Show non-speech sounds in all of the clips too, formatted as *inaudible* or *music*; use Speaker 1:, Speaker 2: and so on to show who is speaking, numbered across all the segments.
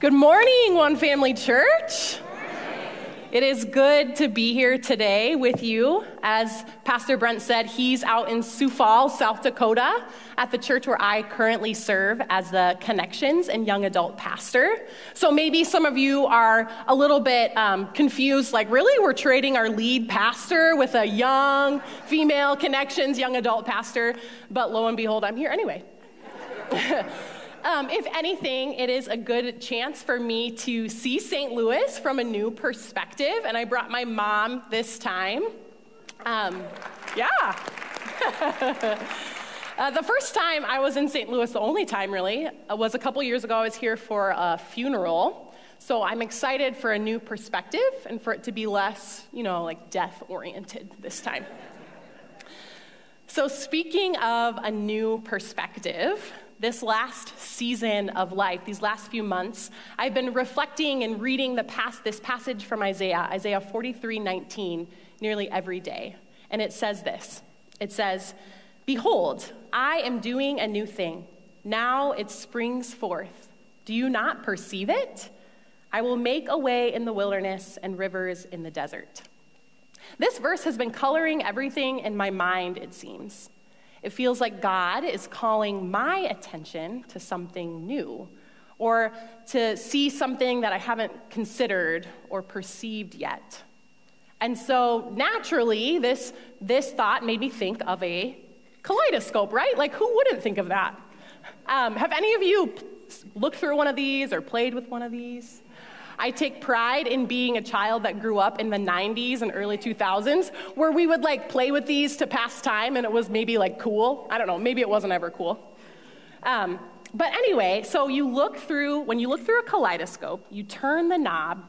Speaker 1: Good morning, One Family Church. It is good to be here today with you. As Pastor Brent said, he's out in Sioux Falls, South Dakota, at the church where I currently serve as the Connections and Young Adult Pastor. So maybe some of you are a little bit um, confused like, really? We're trading our lead pastor with a young female Connections Young Adult Pastor? But lo and behold, I'm here anyway. *laughs* Um, if anything, it is a good chance for me to see St. Louis from a new perspective, and I brought my mom this time. Um, yeah. *laughs* uh, the first time I was in St. Louis, the only time really, uh, was a couple years ago. I was here for a funeral. So I'm excited for a new perspective and for it to be less, you know, like death oriented this time. So, speaking of a new perspective, this last season of life, these last few months, I've been reflecting and reading the past, this passage from Isaiah, Isaiah 43 19, nearly every day. And it says this It says, Behold, I am doing a new thing. Now it springs forth. Do you not perceive it? I will make a way in the wilderness and rivers in the desert. This verse has been coloring everything in my mind, it seems. It feels like God is calling my attention to something new or to see something that I haven't considered or perceived yet. And so naturally, this, this thought made me think of a kaleidoscope, right? Like, who wouldn't think of that? Um, have any of you looked through one of these or played with one of these? I take pride in being a child that grew up in the 90s and early 2000s where we would like play with these to pass time and it was maybe like cool. I don't know, maybe it wasn't ever cool. Um, but anyway, so you look through, when you look through a kaleidoscope, you turn the knob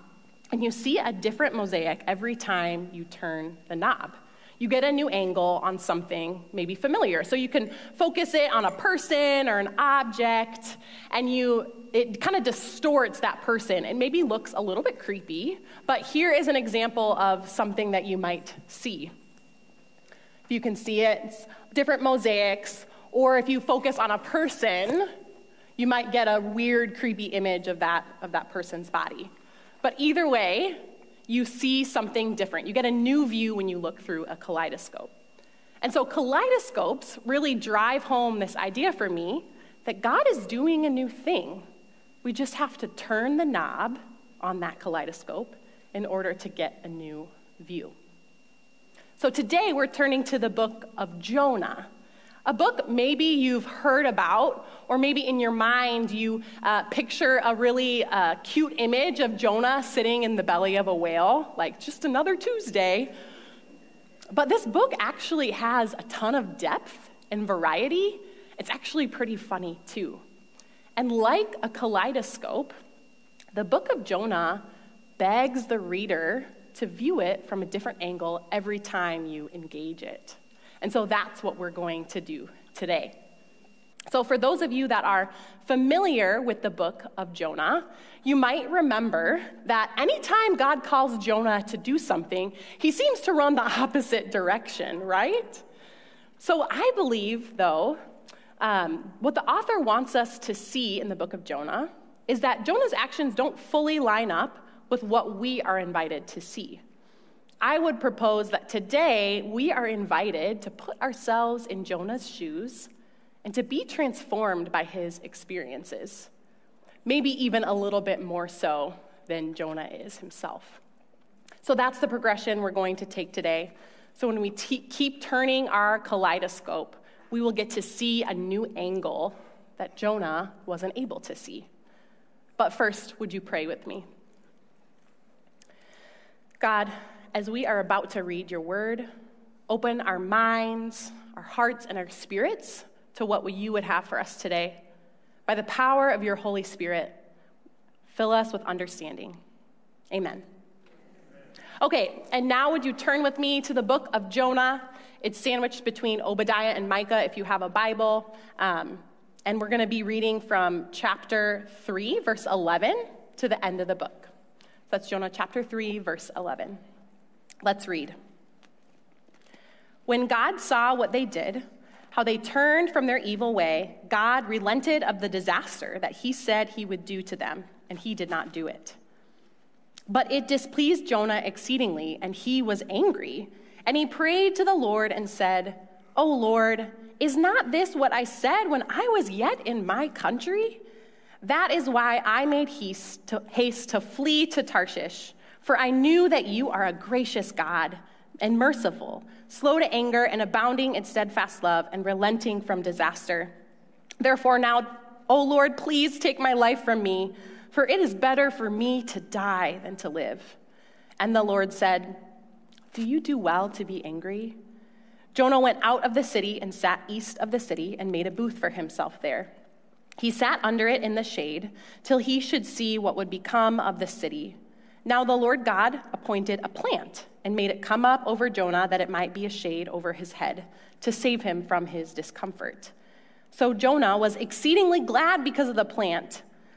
Speaker 1: and you see a different mosaic every time you turn the knob you get a new angle on something maybe familiar. So you can focus it on a person or an object, and you it kind of distorts that person and maybe looks a little bit creepy. But here is an example of something that you might see. If you can see it, different mosaics, or if you focus on a person, you might get a weird, creepy image of that, of that person's body. But either way, you see something different. You get a new view when you look through a kaleidoscope. And so, kaleidoscopes really drive home this idea for me that God is doing a new thing. We just have to turn the knob on that kaleidoscope in order to get a new view. So, today we're turning to the book of Jonah. A book maybe you've heard about, or maybe in your mind you uh, picture a really uh, cute image of Jonah sitting in the belly of a whale, like just another Tuesday. But this book actually has a ton of depth and variety. It's actually pretty funny too. And like a kaleidoscope, the book of Jonah begs the reader to view it from a different angle every time you engage it. And so that's what we're going to do today. So, for those of you that are familiar with the book of Jonah, you might remember that anytime God calls Jonah to do something, he seems to run the *laughs* opposite direction, right? So, I believe, though, um, what the author wants us to see in the book of Jonah is that Jonah's actions don't fully line up with what we are invited to see. I would propose that today we are invited to put ourselves in Jonah's shoes and to be transformed by his experiences, maybe even a little bit more so than Jonah is himself. So that's the progression we're going to take today. So when we t- keep turning our kaleidoscope, we will get to see a new angle that Jonah wasn't able to see. But first, would you pray with me? God, as we are about to read your word, open our minds, our hearts, and our spirits to what you would have for us today. By the power of your Holy Spirit, fill us with understanding. Amen. Okay, and now would you turn with me to the book of Jonah? It's sandwiched between Obadiah and Micah if you have a Bible. Um, and we're going to be reading from chapter 3, verse 11, to the end of the book. That's Jonah chapter 3, verse 11. Let's read. When God saw what they did, how they turned from their evil way, God relented of the disaster that he said he would do to them, and he did not do it. But it displeased Jonah exceedingly, and he was angry. And he prayed to the Lord and said, O Lord, is not this what I said when I was yet in my country? That is why I made haste to, haste to flee to Tarshish, for I knew that you are a gracious God and merciful, slow to anger and abounding in steadfast love and relenting from disaster. Therefore, now, O Lord, please take my life from me, for it is better for me to die than to live. And the Lord said, Do you do well to be angry? Jonah went out of the city and sat east of the city and made a booth for himself there. He sat under it in the shade till he should see what would become of the city. Now the Lord God appointed a plant and made it come up over Jonah that it might be a shade over his head to save him from his discomfort. So Jonah was exceedingly glad because of the plant.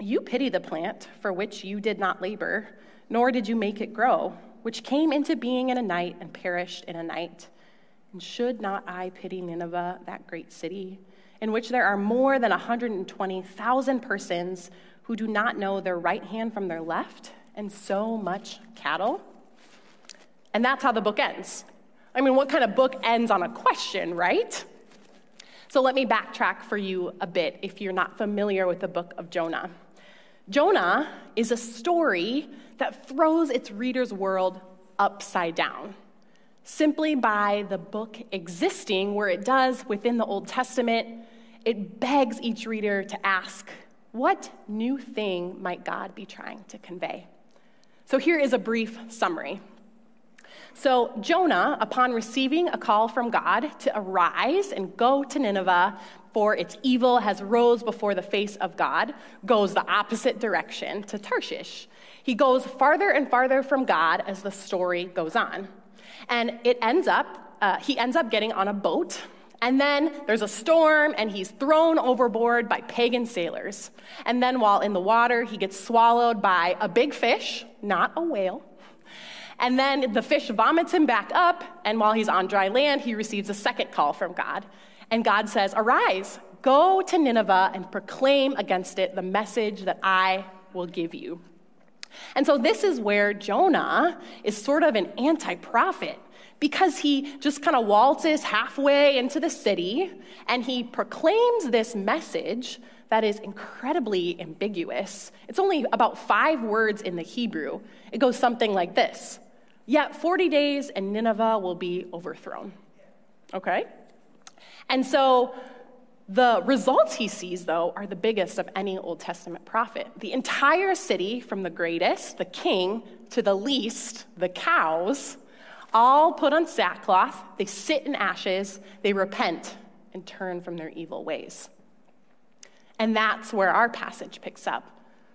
Speaker 1: You pity the plant for which you did not labor, nor did you make it grow which came into being in a night and perished in a night. And should not I pity Nineveh, that great city, in which there are more than 120,000 persons who do not know their right hand from their left, and so much cattle? And that's how the book ends. I mean, what kind of book ends on a question, right? So let me backtrack for you a bit if you're not familiar with the book of Jonah. Jonah is a story that throws its reader's world upside down simply by the book existing where it does within the Old Testament. It begs each reader to ask, what new thing might God be trying to convey? So here is a brief summary. So, Jonah, upon receiving a call from God to arise and go to Nineveh, for its evil has rose before the face of God, goes the opposite direction to Tarshish. He goes farther and farther from God as the story goes on. And it ends up, uh, he ends up getting on a boat and then there's a storm, and he's thrown overboard by pagan sailors. And then, while in the water, he gets swallowed by a big fish, not a whale. And then the fish vomits him back up, and while he's on dry land, he receives a second call from God. And God says, Arise, go to Nineveh and proclaim against it the message that I will give you. And so, this is where Jonah is sort of an anti prophet because he just kind of waltzes halfway into the city and he proclaims this message that is incredibly ambiguous. It's only about five words in the Hebrew. It goes something like this Yet 40 days and Nineveh will be overthrown. Okay? And so the results he sees, though, are the biggest of any Old Testament prophet. The entire city, from the greatest, the king, to the least, the cows, all put on sackcloth, they sit in ashes, they repent and turn from their evil ways. And that's where our passage picks up.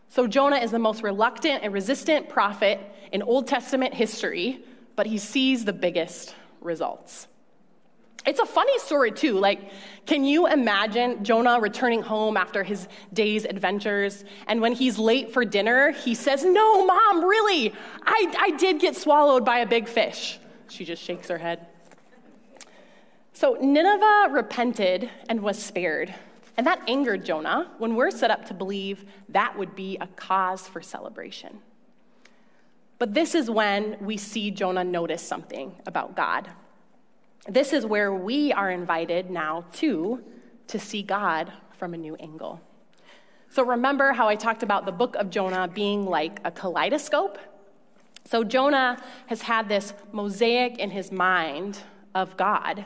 Speaker 1: So Jonah is the most reluctant and resistant prophet in Old Testament history, but he sees the biggest results. It's a funny story, too. Like, can you imagine Jonah returning home after his day's adventures? And when he's late for dinner, he says, No, mom, really, I, I did get swallowed by a big fish. She just shakes her head. So Nineveh repented and was spared. And that angered Jonah when we're set up to believe that would be a cause for celebration. But this is when we see Jonah notice something about God. This is where we are invited now, too, to see God from a new angle. So remember how I talked about the book of Jonah being like a kaleidoscope? So Jonah has had this mosaic in his mind of God.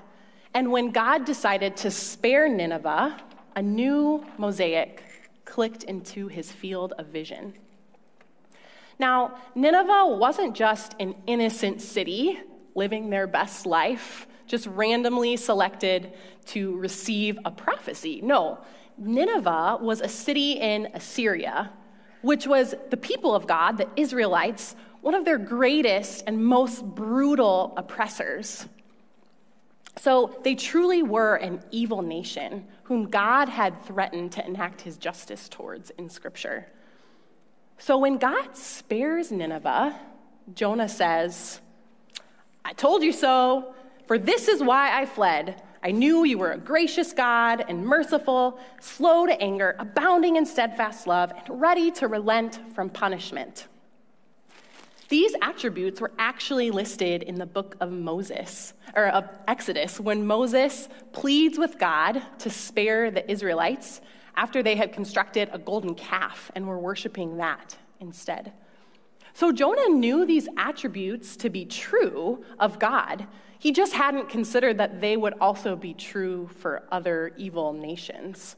Speaker 1: And when God decided to spare Nineveh, a new mosaic clicked into his field of vision. Now, Nineveh wasn't just an innocent city living their best life, just randomly selected to receive a prophecy. No, Nineveh was a city in Assyria, which was the people of God, the Israelites, one of their greatest and most brutal oppressors. So they truly were an evil nation whom God had threatened to enact his justice towards in Scripture. So when God spares Nineveh, Jonah says, I told you so, for this is why I fled. I knew you were a gracious God and merciful, slow to anger, abounding in steadfast love, and ready to relent from punishment. These attributes were actually listed in the book of Moses, or of Exodus, when Moses pleads with God to spare the Israelites after they had constructed a golden calf and were worshiping that instead. So Jonah knew these attributes to be true of God. He just hadn't considered that they would also be true for other evil nations.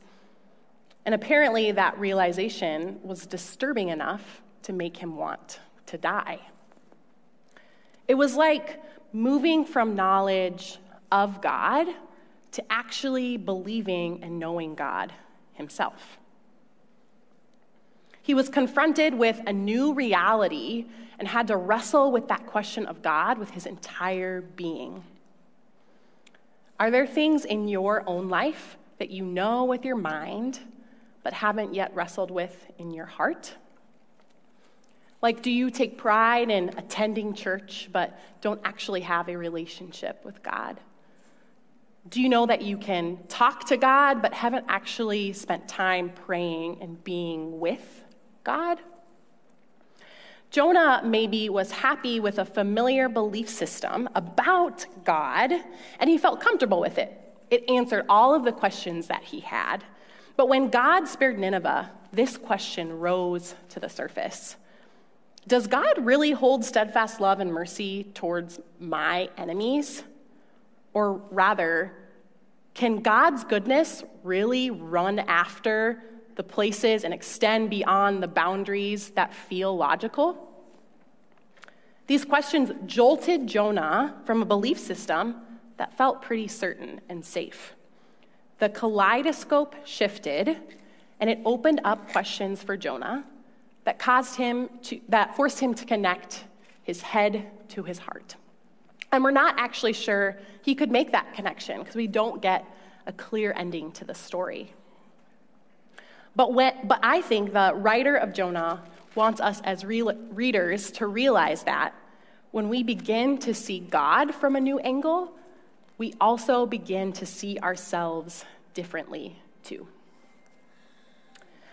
Speaker 1: And apparently, that realization was disturbing enough to make him want to die. It was like moving from knowledge of God to actually believing and knowing God himself. He was confronted with a new reality and had to wrestle with that question of God with his entire being. Are there things in your own life that you know with your mind but haven't yet wrestled with in your heart? Like, do you take pride in attending church but don't actually have a relationship with God? Do you know that you can talk to God but haven't actually spent time praying and being with God? Jonah maybe was happy with a familiar belief system about God, and he felt comfortable with it. It answered all of the questions that he had. But when God spared Nineveh, this question rose to the surface does God really hold steadfast love and mercy towards my enemies? Or rather, can God's goodness really run after the places and extend beyond the boundaries that feel logical? These questions jolted Jonah from a belief system that felt pretty certain and safe. The kaleidoscope shifted, and it opened up questions for Jonah that caused him to, that forced him to connect his head to his heart. And we're not actually sure he could make that connection because we don't get a clear ending to the story. But, when, but I think the writer of Jonah wants us as re- readers to realize that when we begin to see God from a new angle, we also begin to see ourselves differently too.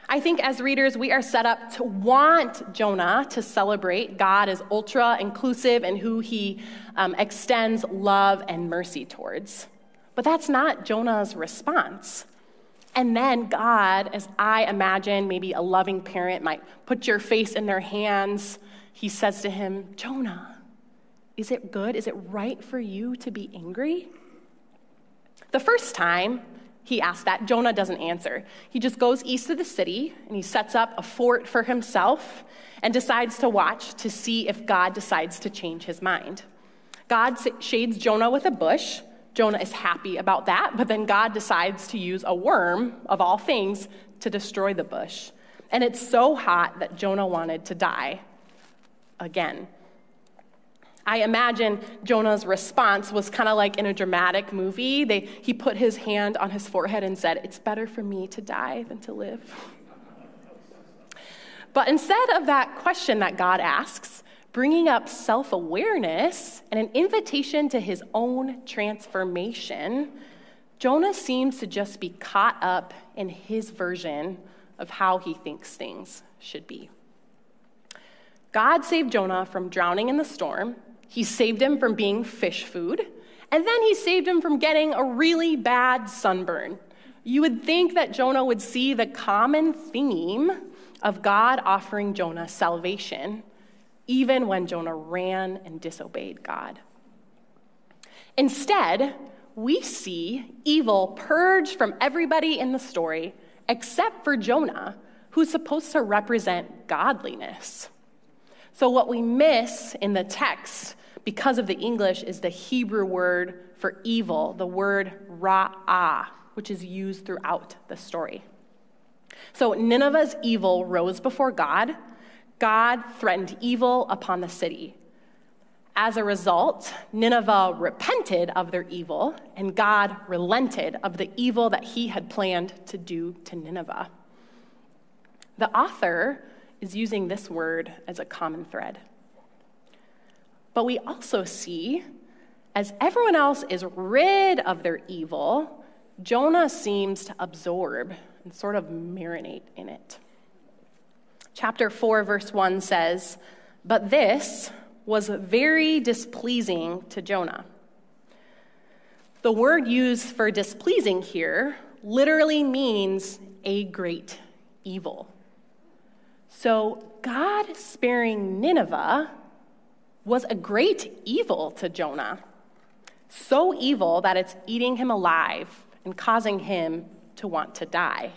Speaker 1: I think as readers, we are set up to want Jonah to celebrate God as ultra inclusive and who he um, extends love and mercy towards. But that's not Jonah's response. And then God, as I imagine maybe a loving parent might put your face in their hands, he says to him, Jonah, is it good? Is it right for you to be angry? The first time, he asks that. Jonah doesn't answer. He just goes east of the city and he sets up a fort for himself and decides to watch to see if God decides to change his mind. God shades Jonah with a bush. Jonah is happy about that, but then God decides to use a worm, of all things, to destroy the bush. And it's so hot that Jonah wanted to die again. I imagine Jonah's response was kind of like in a dramatic movie. They, he put his hand on his forehead and said, It's better for me to die than to live. But instead of that question that God asks, bringing up self awareness and an invitation to his own transformation, Jonah seems to just be caught up in his version of how he thinks things should be. God saved Jonah from drowning in the storm he saved him from being fish food, and then he saved him from getting a really bad sunburn. You would think that Jonah would see the common theme of God offering Jonah salvation, even when Jonah ran and disobeyed God. Instead, we see evil purged from everybody in the story except for Jonah, who's supposed to represent godliness. So, what we miss in the text because of the English is the Hebrew word for evil, the word ra'ah, which is used throughout the story. So Nineveh's evil rose before God. God threatened evil upon the city. As a result, Nineveh repented of their evil, and God relented of the evil that he had planned to do to Nineveh. The author is using this word as a common thread. But we also see, as everyone else is rid of their evil, Jonah seems to absorb and sort of marinate in it. Chapter 4, verse 1 says, But this was very displeasing to Jonah. The word used for displeasing here literally means a great evil. So, God sparing Nineveh was a great evil to Jonah. So evil that it's eating him alive and causing him to want to die.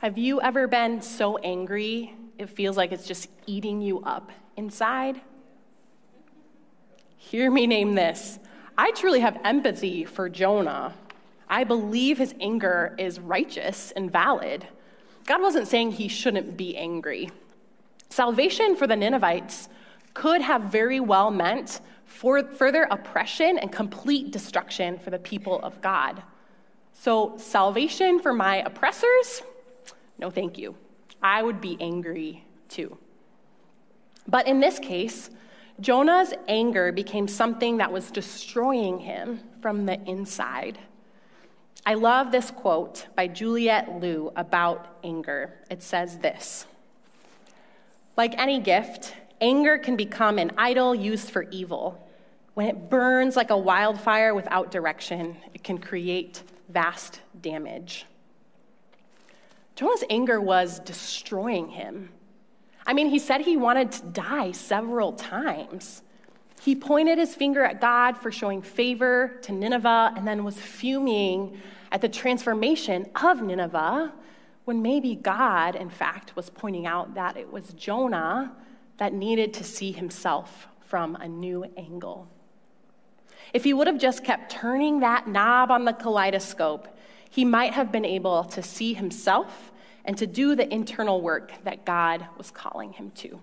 Speaker 1: Have you ever been so angry it feels like it's just eating you up inside? Hear me name this. I truly have empathy for Jonah. I believe his anger is righteous and valid. God wasn't saying he shouldn't be angry. Salvation for the Ninevites could have very well meant for further oppression and complete destruction for the people of God. So, salvation for my oppressors? No, thank you. I would be angry too. But in this case, Jonah's anger became something that was destroying him from the inside. I love this quote by Juliet Liu about anger. It says this Like any gift, anger can become an idol used for evil. When it burns like a wildfire without direction, it can create vast damage. Jonah's anger was destroying him. I mean, he said he wanted to die several times. He pointed his finger at God for showing favor to Nineveh and then was fuming at the transformation of Nineveh when maybe God, in fact, was pointing out that it was Jonah that needed to see himself from a new angle. If he would have just kept turning that knob on the kaleidoscope, he might have been able to see himself and to do the internal work that God was calling him to.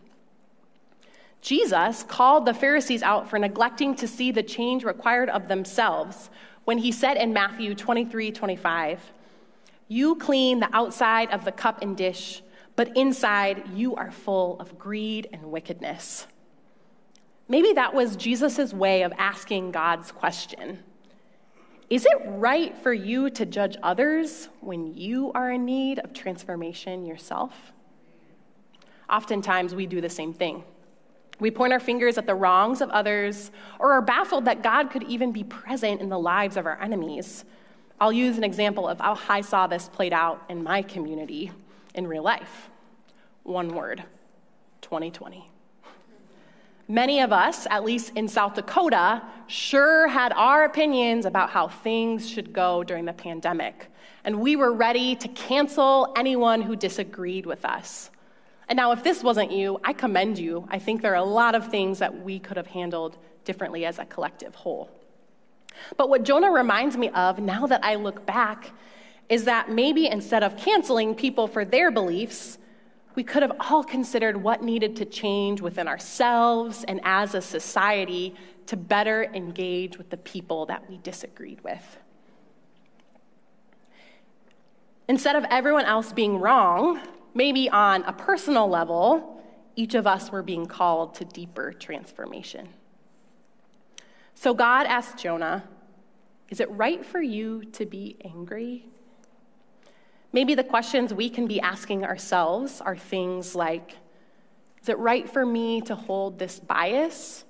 Speaker 1: Jesus called the Pharisees out for neglecting to see the change required of themselves when he said in Matthew 23 25, You clean the outside of the cup and dish, but inside you are full of greed and wickedness. Maybe that was Jesus' way of asking God's question is it right for you to judge others when you are in need of transformation yourself? Oftentimes, we do the same thing. We point our fingers at the wrongs of others or are baffled that God could even be present in the lives of our enemies. I'll use an example of how I saw this played out in my community in real life. One word 2020. Many of us, at least in South Dakota, sure had our opinions about how things should go during the pandemic. And we were ready to cancel anyone who disagreed with us. And now, if this wasn't you, I commend you. I think there are a lot of things that we could have handled differently as a collective whole. But what Jonah reminds me of now that I look back is that maybe instead of canceling people for their beliefs, we could have all considered what needed to change within ourselves and as a society to better engage with the people that we disagreed with. Instead of everyone else being wrong, maybe on a personal level, each of us were being called to deeper transformation. So God asked Jonah, Is it right for you to be angry? Maybe the questions we can be asking ourselves are things like Is it right for me to hold this bias?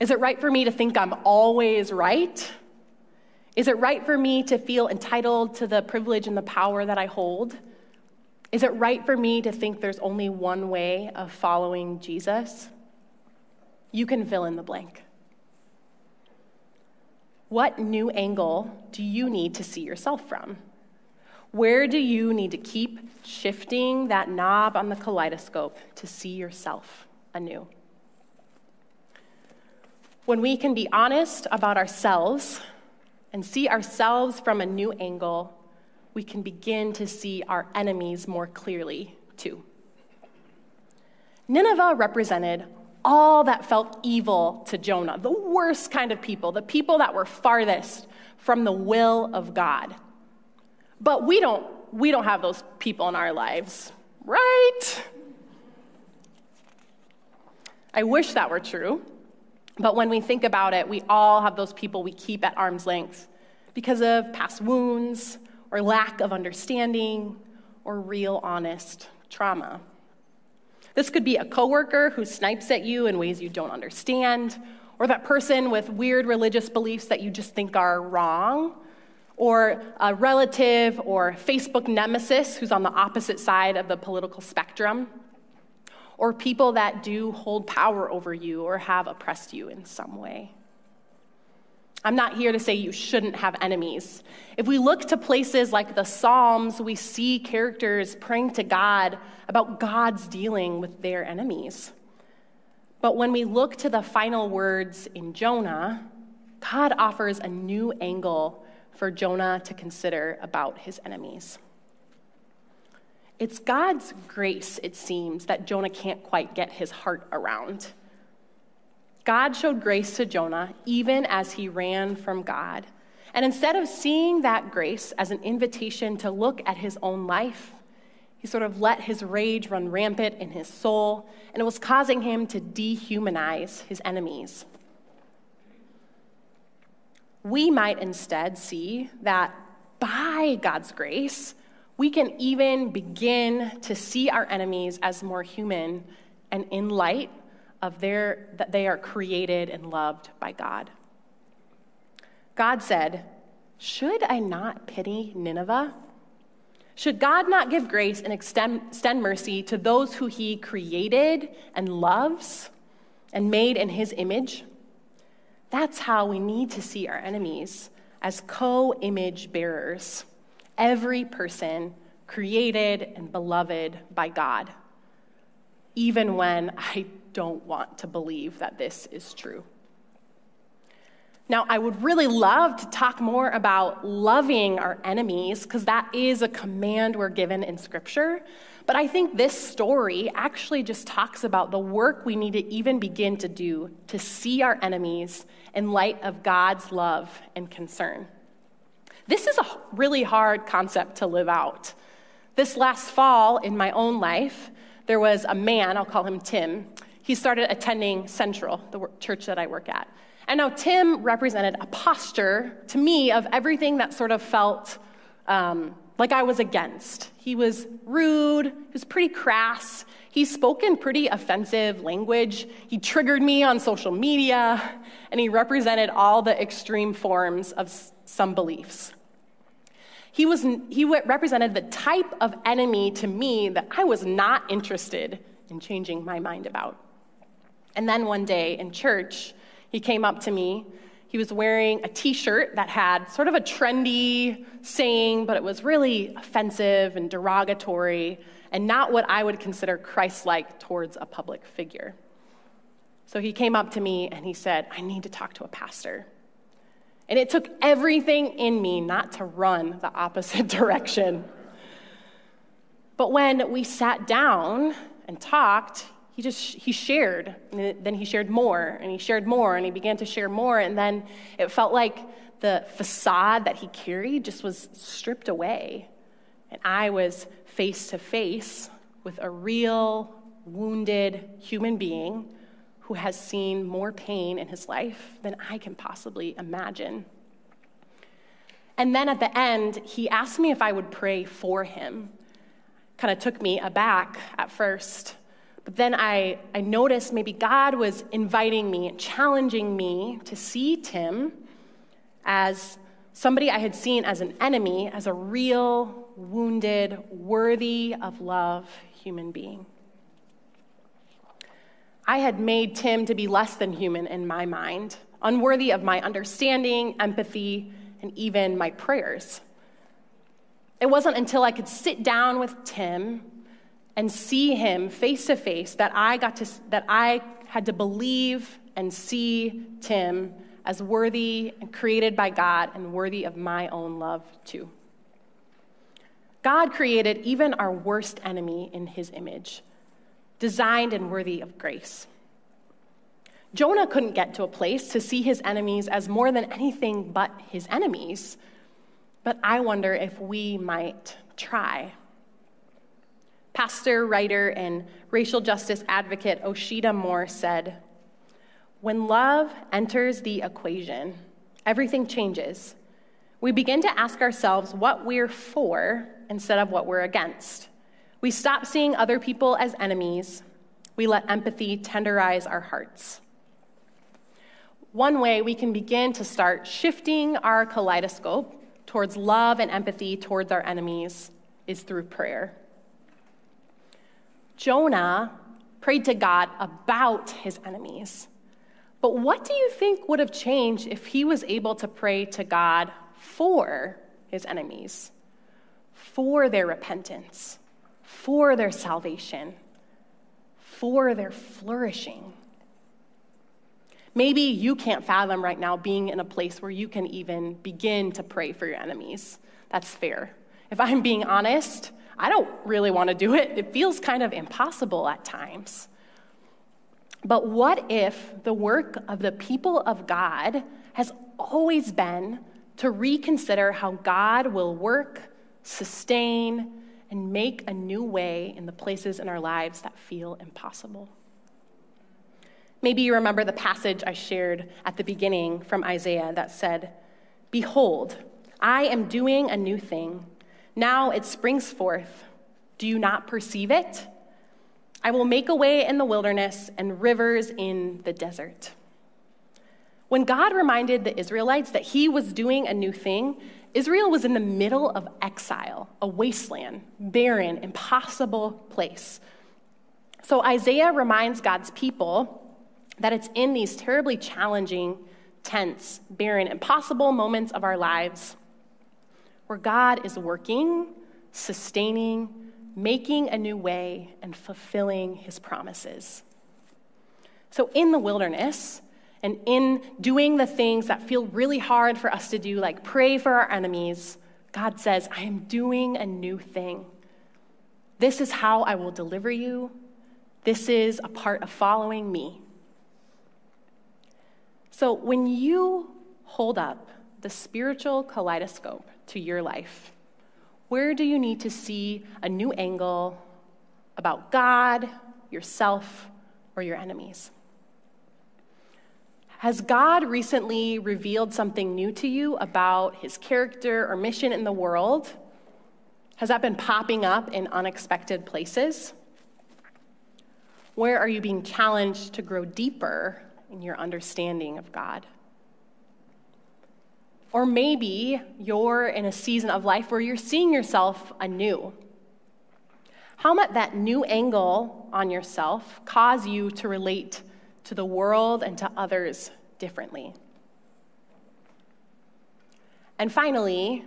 Speaker 1: Is it right for me to think I'm always right? Is it right for me to feel entitled to the privilege and the power that I hold? Is it right for me to think there's only one way of following Jesus? You can fill in the blank. What new angle do you need to see yourself from? Where do you need to keep shifting that knob on the kaleidoscope to see yourself anew? When we can be honest about ourselves and see ourselves from a new angle, we can begin to see our enemies more clearly, too. Nineveh represented all that felt evil to Jonah, the worst kind of people, the people that were farthest from the will of God. But we don't, we don't have those people in our lives, right? I wish that were true. But when we think about it, we all have those people we keep at arm's length because of past wounds or lack of understanding or real honest trauma. This could be a coworker who snipes at you in ways you don't understand, or that person with weird religious beliefs that you just think are wrong, or a relative or Facebook nemesis who's on the opposite side of the political spectrum, or people that do hold power over you or have oppressed you in some way. I'm not here to say you shouldn't have enemies. If we look to places like the Psalms, we see characters praying to God about God's dealing with their enemies. But when we look to the final words in Jonah, God offers a new angle for Jonah to consider about his enemies. It's God's grace, it seems, that Jonah can't quite get his heart around. God showed grace to Jonah even as he ran from God. And instead of seeing that grace as an invitation to look at his own life, he sort of let his rage run rampant in his soul, and it was causing him to dehumanize his enemies. We might instead see that by God's grace, we can even begin to see our enemies as more human and in light of their, that they are created and loved by God. God said, Should I not pity Nineveh? Should God not give grace and extend, extend mercy to those who he created and loves and made in his image? That's how we need to see our enemies as co image bearers. Every person created and beloved by God, even when I don't want to believe that this is true. Now, I would really love to talk more about loving our enemies, because that is a command we're given in Scripture. But I think this story actually just talks about the work we need to even begin to do to see our enemies in light of God's love and concern. This is a really hard concept to live out. This last fall in my own life, there was a man, I'll call him Tim, he started attending Central, the church that I work at. And now Tim represented a posture to me of everything that sort of felt um, like I was against. He was rude, he was pretty crass, he spoke in pretty offensive language, he triggered me on social media, and he represented all the extreme forms of some beliefs. He, was, he represented the type of enemy to me that I was not interested in changing my mind about. And then one day in church, he came up to me. He was wearing a t shirt that had sort of a trendy saying, but it was really offensive and derogatory and not what I would consider Christ like towards a public figure. So he came up to me and he said, I need to talk to a pastor. And it took everything in me not to run the opposite *laughs* direction. But when we sat down and talked, he just he shared and then he shared more and he shared more and he began to share more and then it felt like the facade that he carried just was stripped away. And i was face to face with a real wounded human being who has seen more pain in his life than i can possibly imagine. And then at the end he asked me if i would pray for him. Kind of took me aback at first but then I, I noticed maybe God was inviting me and challenging me to see Tim as somebody I had seen as an enemy, as a real, wounded, worthy of love human being. I had made Tim to be less than human in my mind, unworthy of my understanding, empathy, and even my prayers. It wasn't until I could sit down with Tim and see him face to face that I got to that I had to believe and see Tim as worthy and created by God and worthy of my own love too. God created even our worst enemy in his image, designed and worthy of grace. Jonah couldn't get to a place to see his enemies as more than anything but his enemies. But I wonder if we might try. Pastor, writer, and racial justice advocate Osheta Moore said When love enters the equation, everything changes. We begin to ask ourselves what we're for instead of what we're against. We stop seeing other people as enemies. We let empathy tenderize our hearts. One way we can begin to start shifting our kaleidoscope towards love and empathy towards our enemies is through prayer. Jonah prayed to God about his enemies. But what do you think would have changed if he was able to pray to God for his enemies, for their repentance, for their salvation, for their flourishing? Maybe you can't fathom right now being in a place where you can even begin to pray for your enemies. That's fair. If I'm being honest, I don't really want to do it. It feels kind of impossible at times. But what if the work of the people of God has always been to reconsider how God will work, sustain, and make a new way in the places in our lives that feel impossible? Maybe you remember the passage I shared at the beginning from Isaiah that said, Behold, I am doing a new thing. Now it springs forth. Do you not perceive it? I will make a way in the wilderness and rivers in the desert. When God reminded the Israelites that he was doing a new thing, Israel was in the middle of exile, a wasteland, barren, impossible place. So Isaiah reminds God's people that it's in these terribly challenging, tense, barren, impossible moments of our lives where God is working, sustaining, making a new way, and fulfilling his promises. So, in the wilderness, and in doing the things that feel really hard for us to do, like pray for our enemies, God says, I am doing a new thing. This is how I will deliver you. This is a part of following me. So when you hold up the spiritual kaleidoscope to your life, where do you need to see a new angle about God, yourself, or your enemies? Has God recently revealed something new to you about his character or mission in the world? Has that been popping up in unexpected places? Where are you being challenged to grow deeper in your understanding of God. Or maybe you're in a season of life where you're seeing yourself anew. How might that new angle on yourself cause you to relate to the world and to others differently? And finally,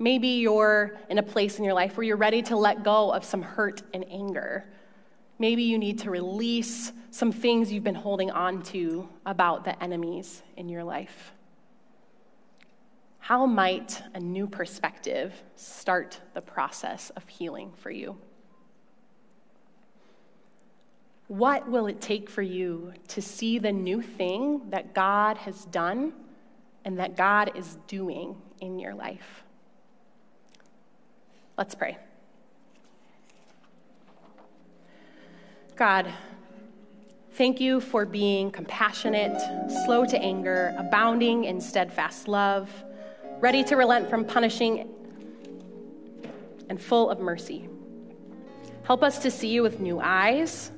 Speaker 1: maybe you're in a place in your life where you're ready to let go of some hurt and anger Maybe you need to release some things you've been holding on to about the enemies in your life. How might a new perspective start the process of healing for you? What will it take for you to see the new thing that God has done and that God is doing in your life? Let's pray. God, thank you for being compassionate, slow to anger, abounding in steadfast love, ready to relent from punishing, and full of mercy. Help us to see you with new eyes.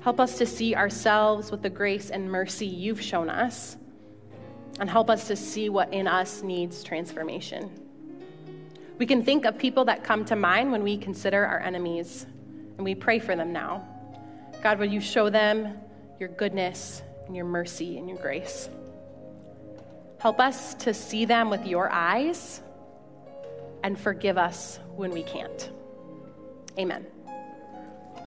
Speaker 1: Help us to see ourselves with the grace and mercy you've shown us. And help us to see what in us needs transformation. We can think of people that come to mind when we consider our enemies, and we pray for them now. God, will you show them your goodness and your mercy and your grace? Help us to see them with your eyes and forgive us when we can't. Amen.